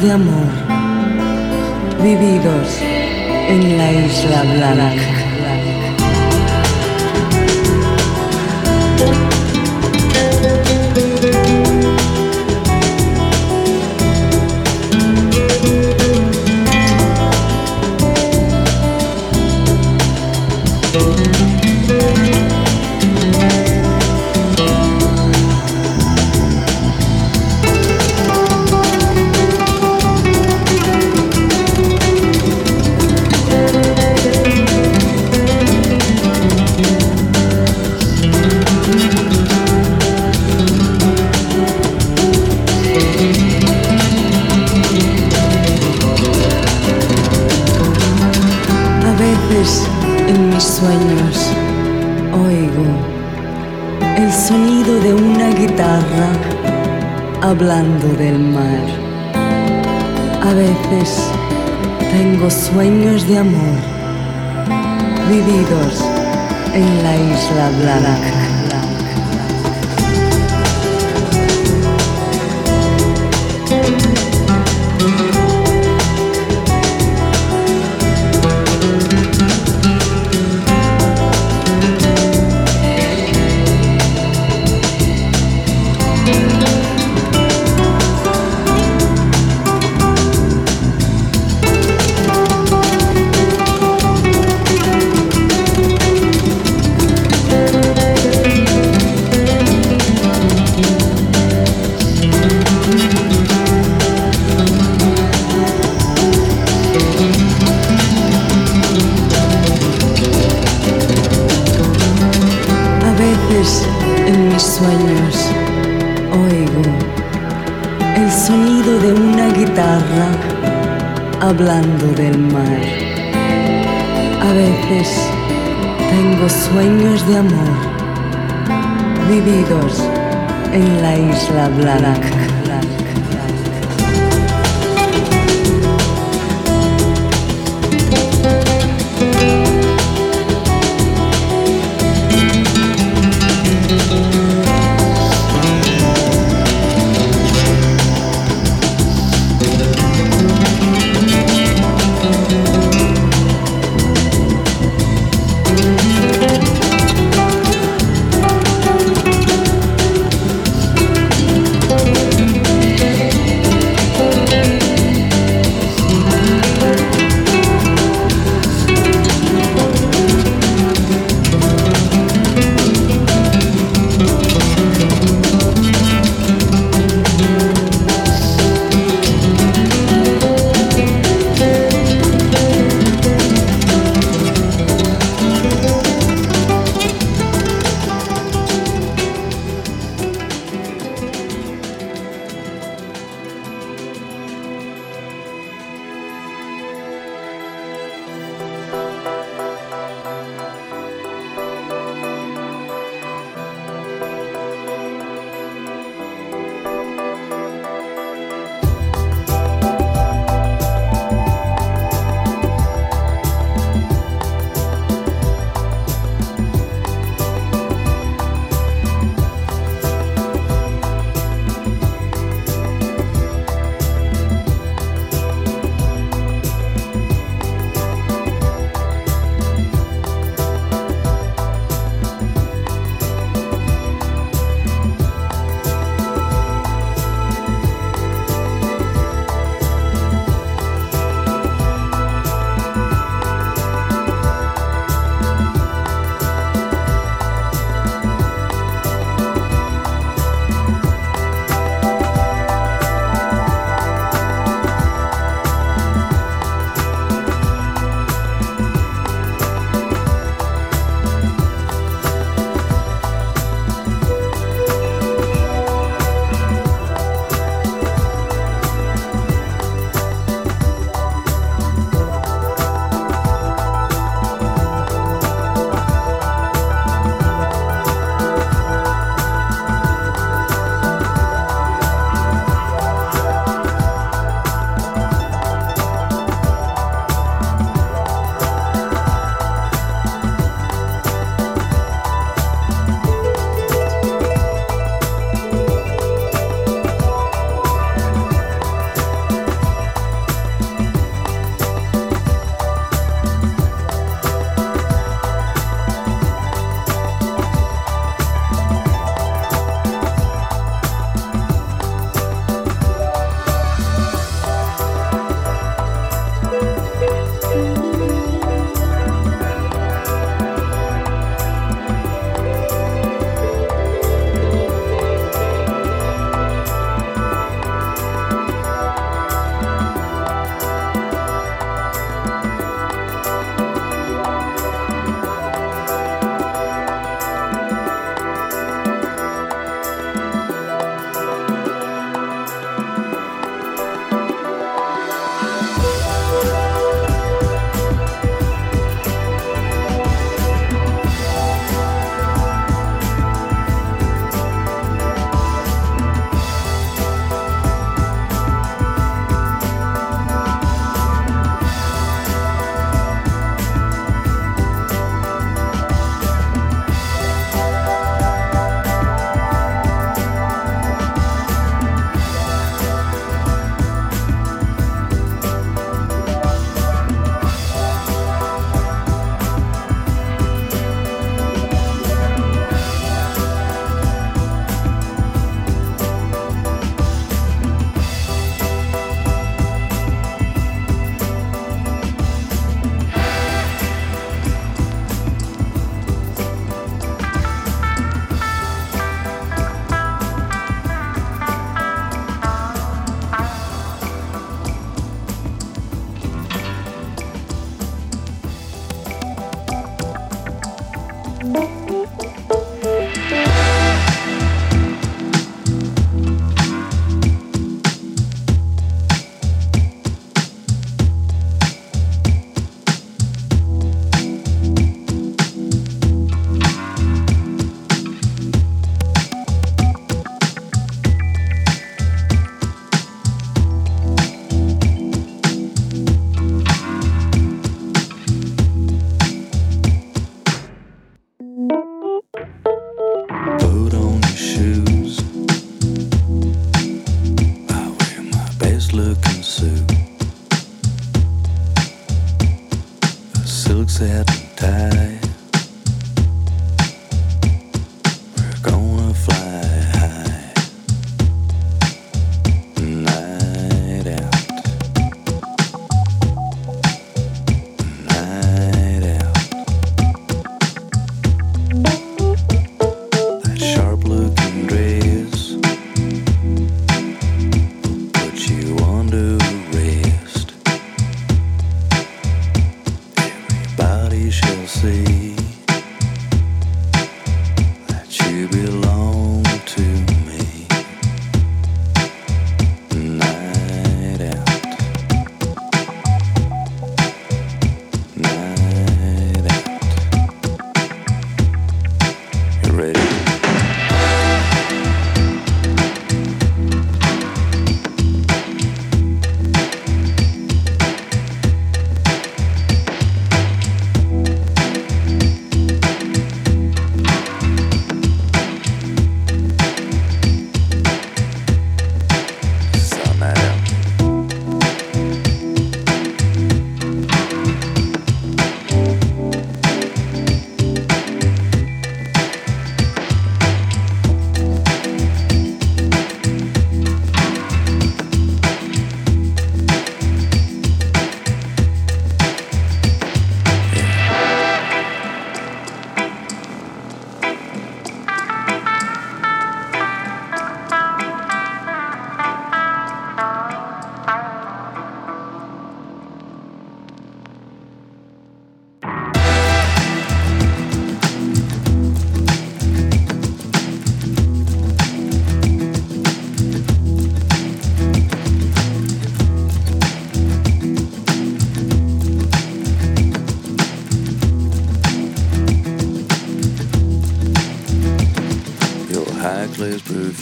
De amor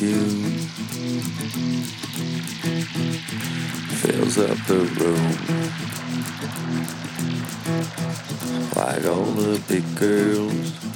you. Fills up the room. Like all the big girls.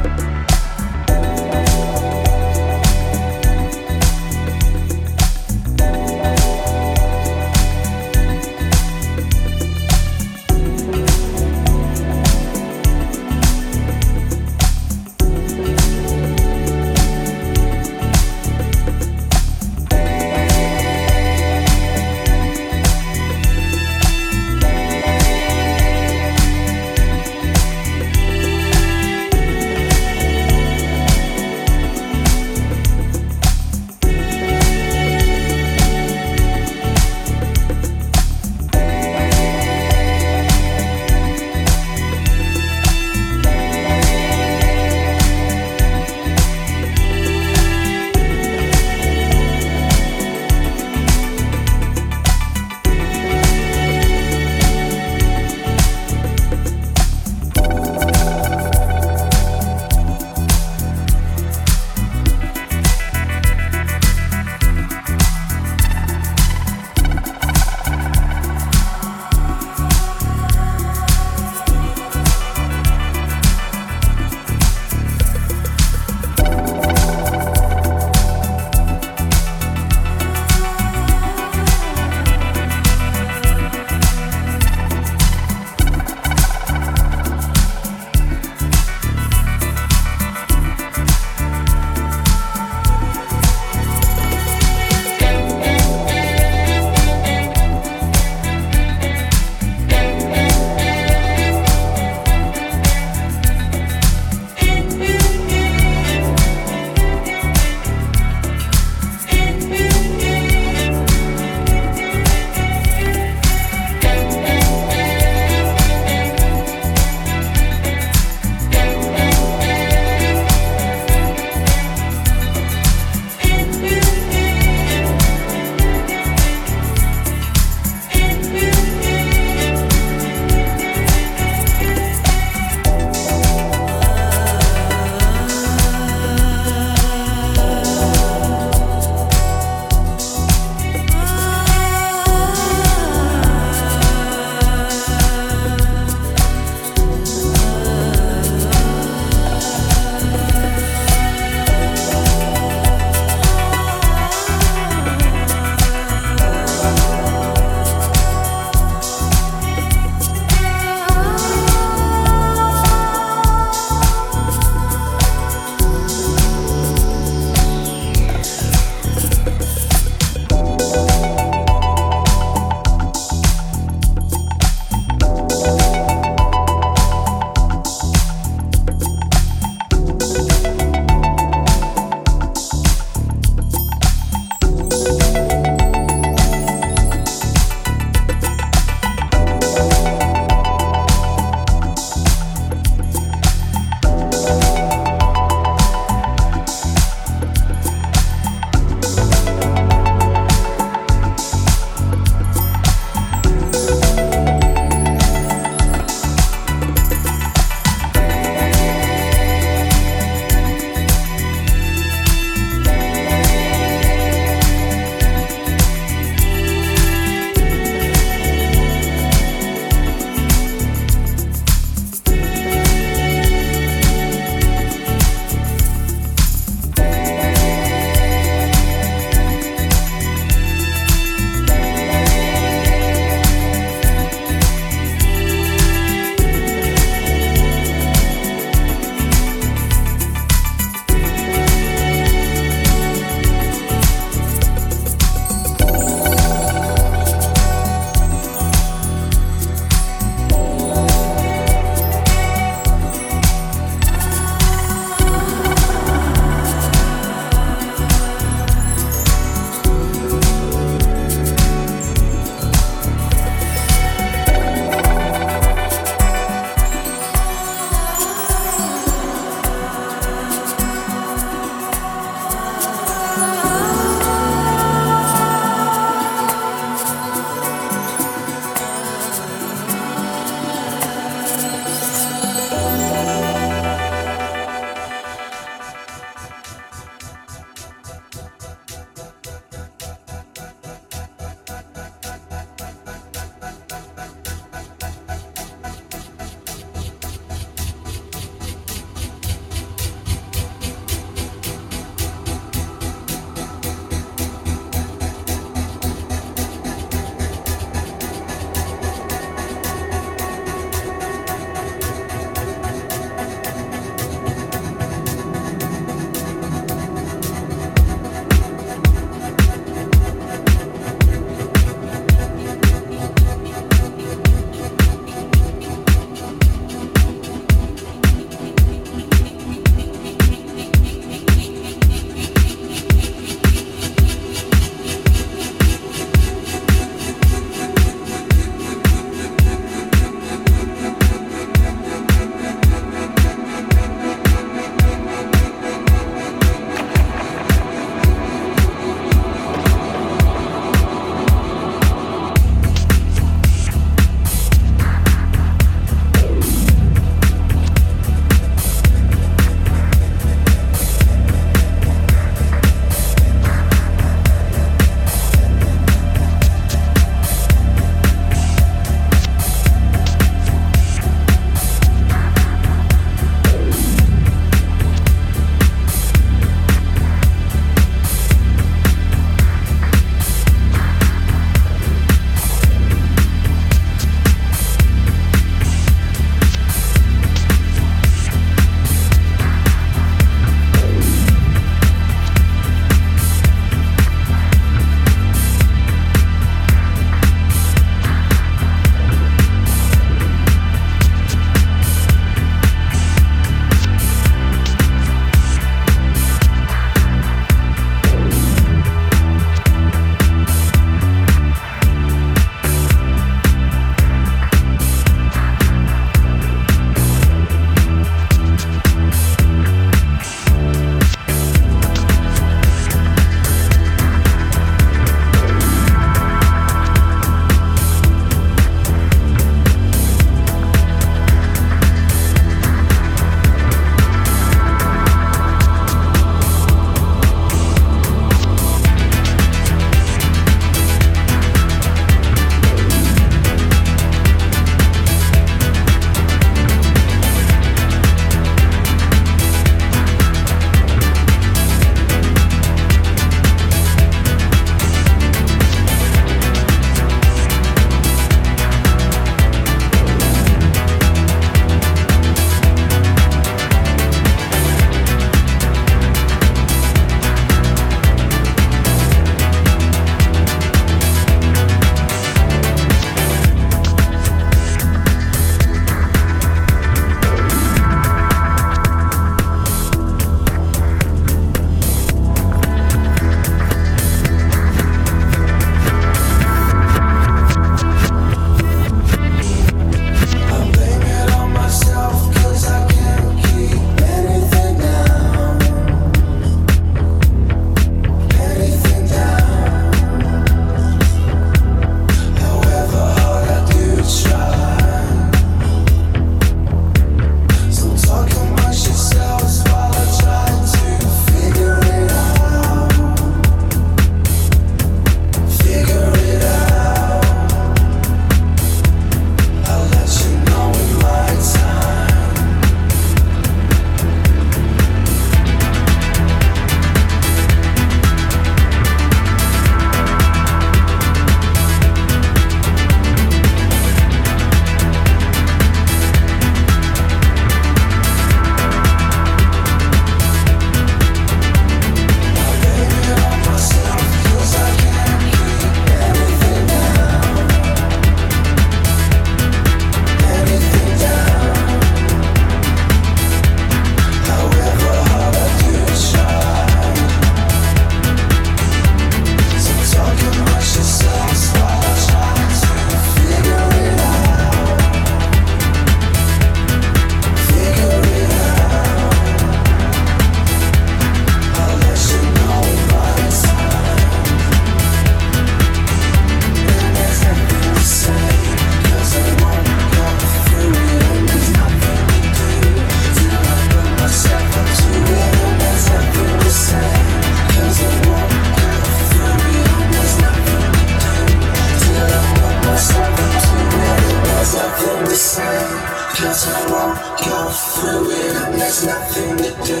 Do.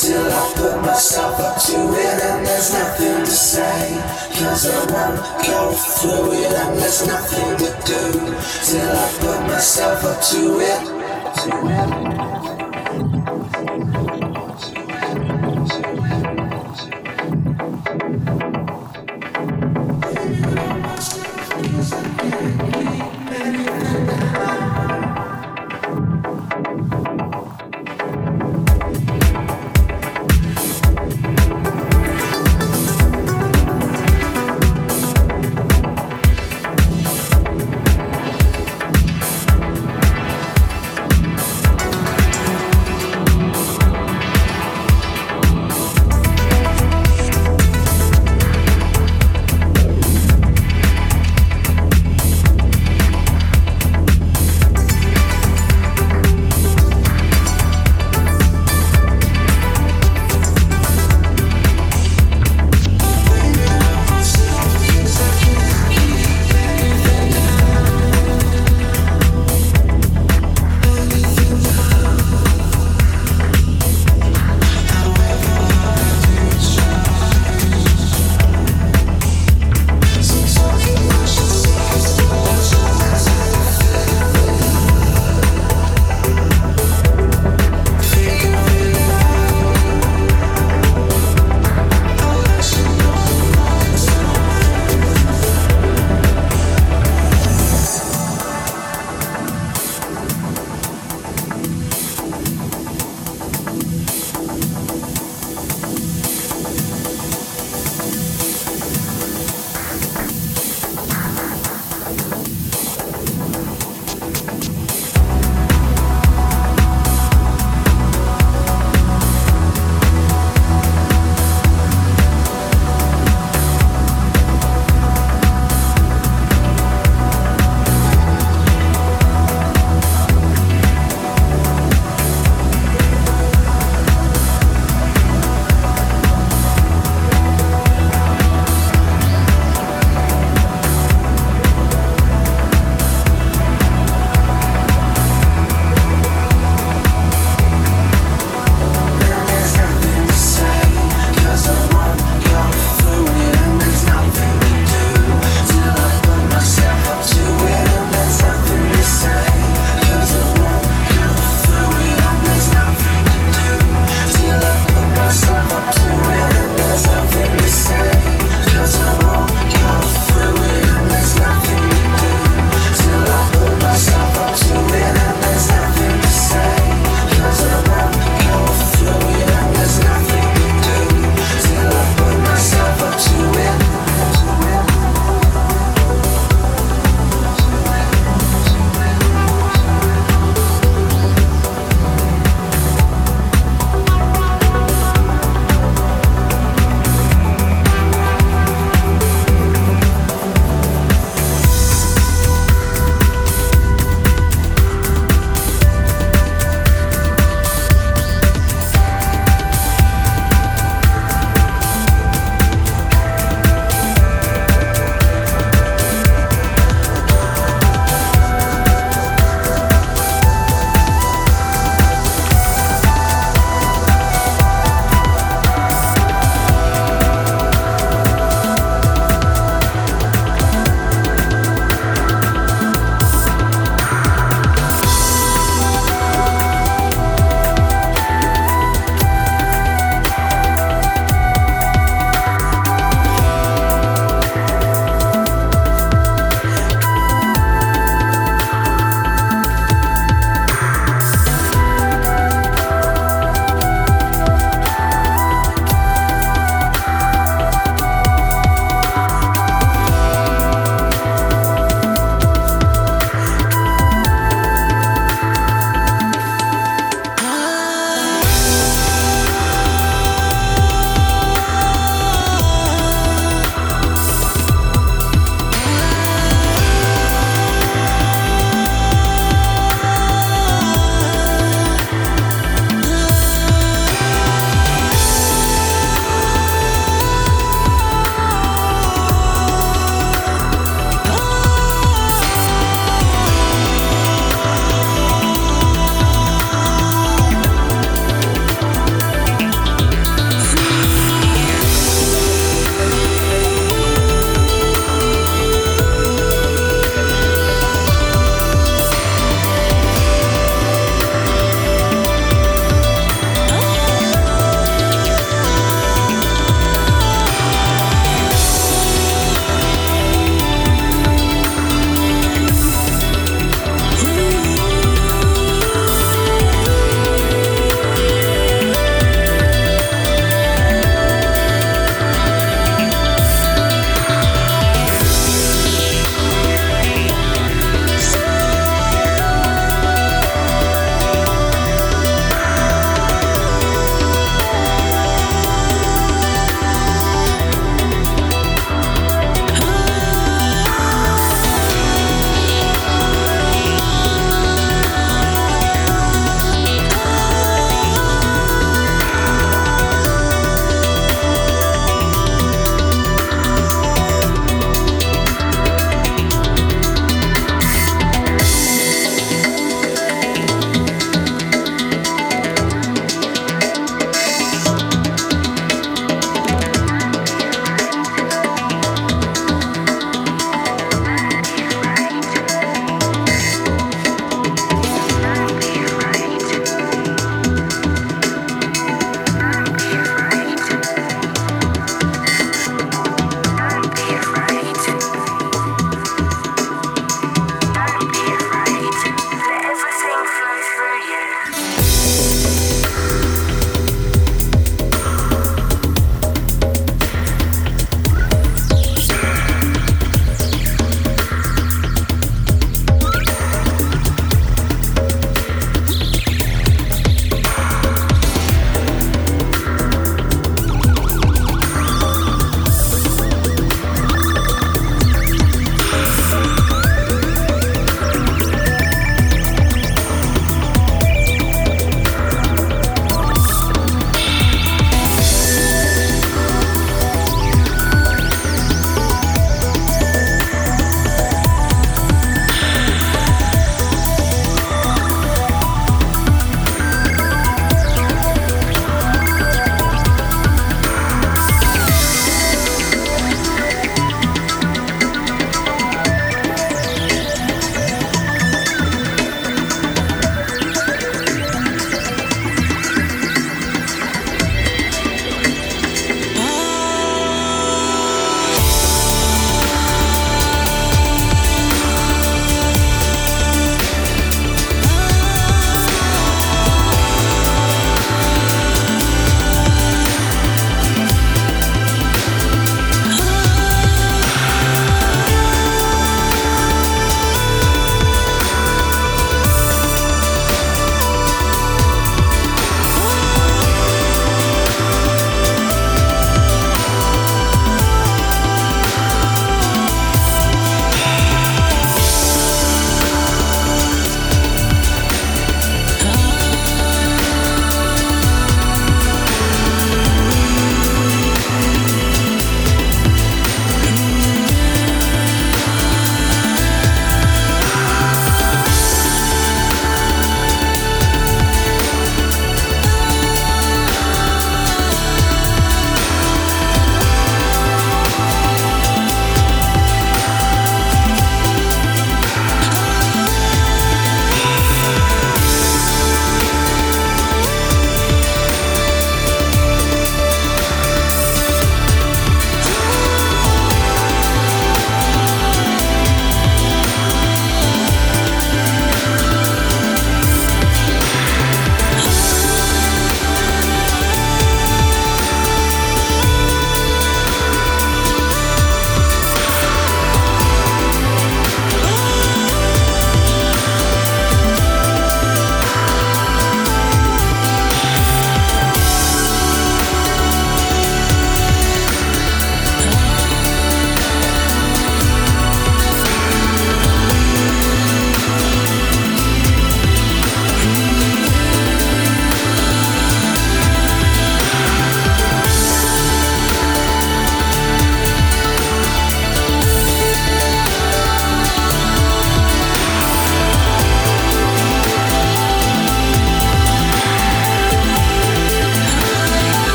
Till I put myself up to it and there's nothing to say. Cause I won't go through it and there's nothing to do. Till I put myself up to it, to it.